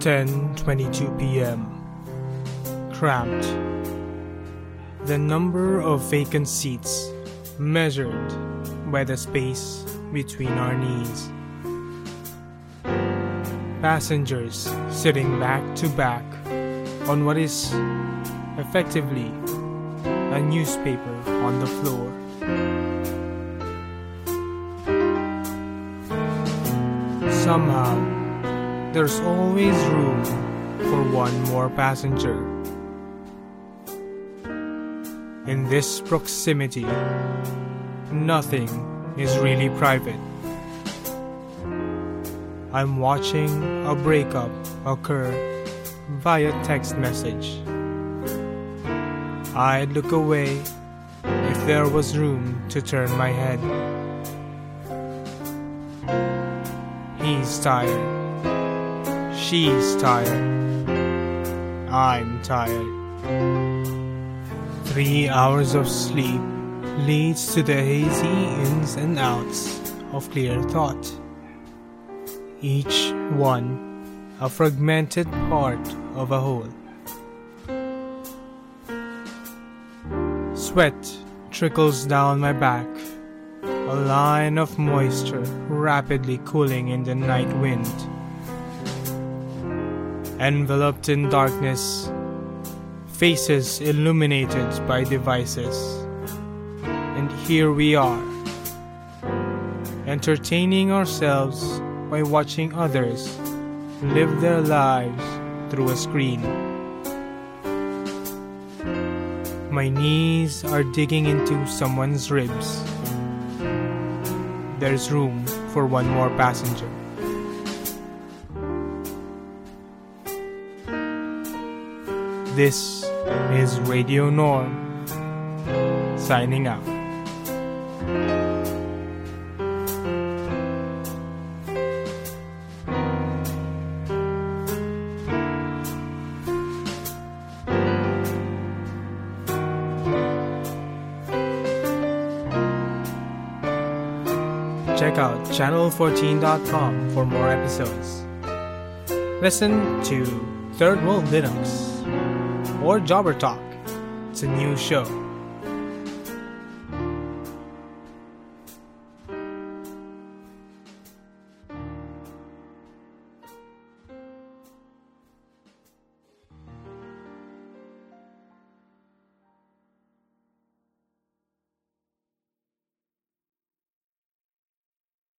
10:22 p.m. Cramped. The number of vacant seats measured by the space between our knees. Passengers sitting back to back on what is effectively a newspaper on the floor. Somehow, there's always room for one more passenger. In this proximity, nothing is really private. I'm watching a breakup occur via text message. I'd look away if there was room to turn my head. He's tired. She's tired. I'm tired. Three hours of sleep leads to the hazy ins and outs of clear thought. Each one a fragmented part of a whole. Sweat trickles down my back, a line of moisture rapidly cooling in the night wind. Enveloped in darkness, faces illuminated by devices. And here we are, entertaining ourselves by watching others live their lives through a screen. My knees are digging into someone's ribs. There's room for one more passenger. This is Radio Norm signing out. Check out channel14.com for more episodes. Listen to Third World Linux or Jobber Talk. It's a new show